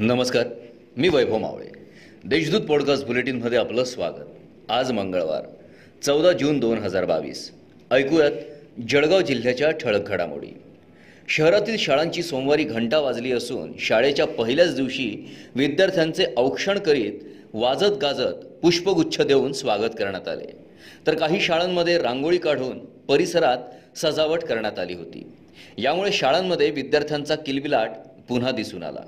नमस्कार मी वैभव मावळे. देशदूत पॉडकास्ट बुलेटिनमध्ये आपलं स्वागत. आज मंगळवार चौदा जून दोन हजार बावीस. ऐकूयात जळगाव जिल्ह्याच्या ठळक घडामोडी. शहरातील शाळांची सोमवारी घंटा वाजली असून शाळेच्या पहिल्याच दिवशी विद्यार्थ्यांचे औक्षण करीत वाजत गाजत पुष्पगुच्छ देऊन स्वागत करण्यात आले. तर काही शाळांमध्ये रांगोळी काढून परिसरात सजावट करण्यात आली होती. यामुळे शाळांमध्ये विद्यार्थ्यांचा किलबिलाट पुन्हा दिसून आला.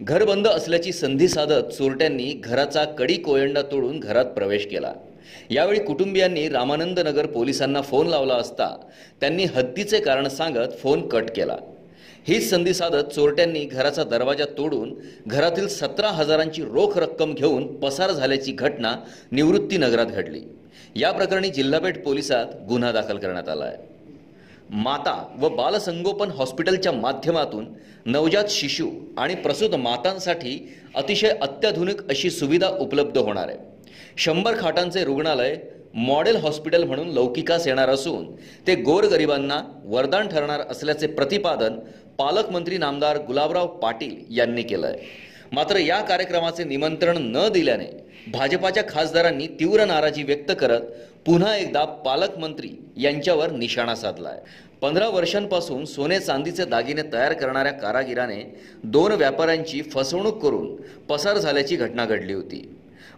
घर बंद असल्याची संधी साधत चोरट्यांनी घराचा कडी कोयंडा तोडून घरात प्रवेश केला. यावेळी कुटुंबियांनी रामानंद नगर पोलिसांना फोन लावला असता त्यांनी हद्दीचे कारण सांगत फोन कट केला. हीच संधी साधत चोरट्यांनी घराचा दरवाजा तोडून घरातील सतरा हजारांची रोख रक्कम घेऊन पसार झाल्याची घटना निवृत्ती नगरात घडली. या प्रकरणी जिल्हापेठ पोलिसात गुन्हा दाखल करण्यात आला आहे. माता व बालसंगोपन हॉस्पिटलच्या माध्यमातून नवजात शिशु आणि प्रसूत मातांसाठी अतिशय अत्याधुनिक अशी सुविधा उपलब्ध होणार आहे. शंभर खाटांचे रुग्णालय मॉडेल हॉस्पिटल म्हणून लौकिकास येणार असून ते गोरगरिबांना वरदान ठरणार असल्याचे प्रतिपादन पालकमंत्री नामदार गुलाबराव पाटील यांनी केलं आहे मात्र या कार्यक्रमाचे निमंत्रण न दिल्याने भाजपाच्या खासदारांनी तीव्र नाराजी व्यक्त करत पुन्हा एकदा पालकमंत्री यांच्यावर निशाणा साधलाय. पंधरा वर्षांपासून सोने चांदीचे दागिने तयार करणाऱ्या कारागिराने दोन व्यापाऱ्यांची फसवणूक करून पसार झाल्याची घटना घडली होती.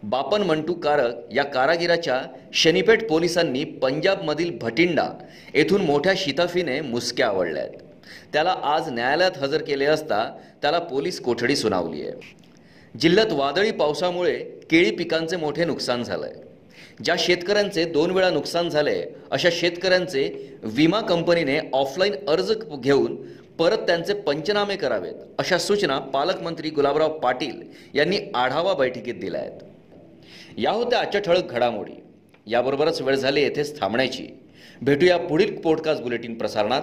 बापन मंटू कारक या कारागिराच्या शनीपेठ पोलिसांनी पंजाबमधील भटिंडा येथून मोठ्या शिताफीने मुसक्या आवडल्या आहेत त्याला आज न्यायालयात हजर केले असता त्याला पोलीस कोठडी सुनावली आहे. जिल्ह्यात वादळी पावसामुळे केळी पिकांचे मोठे नुकसान झालंय. ज्या शेतकऱ्यांचे दोन वेळा नुकसान झाले अशा शेतकऱ्यांचे विमा कंपनीने ऑफलाईन अर्ज घेऊन परत त्यांचे पंचनामे करावेत अशा सूचना पालकमंत्री गुलाबराव पाटील यांनी आढावा बैठकीत दिल्या आहेत. या होत्या आजच्या ठळक घडामोडी. याबरोबरच वेळ झाली येथेच थांबण्याची. भेटूया पुढील पॉडकास्ट बुलेटिन प्रसारणात.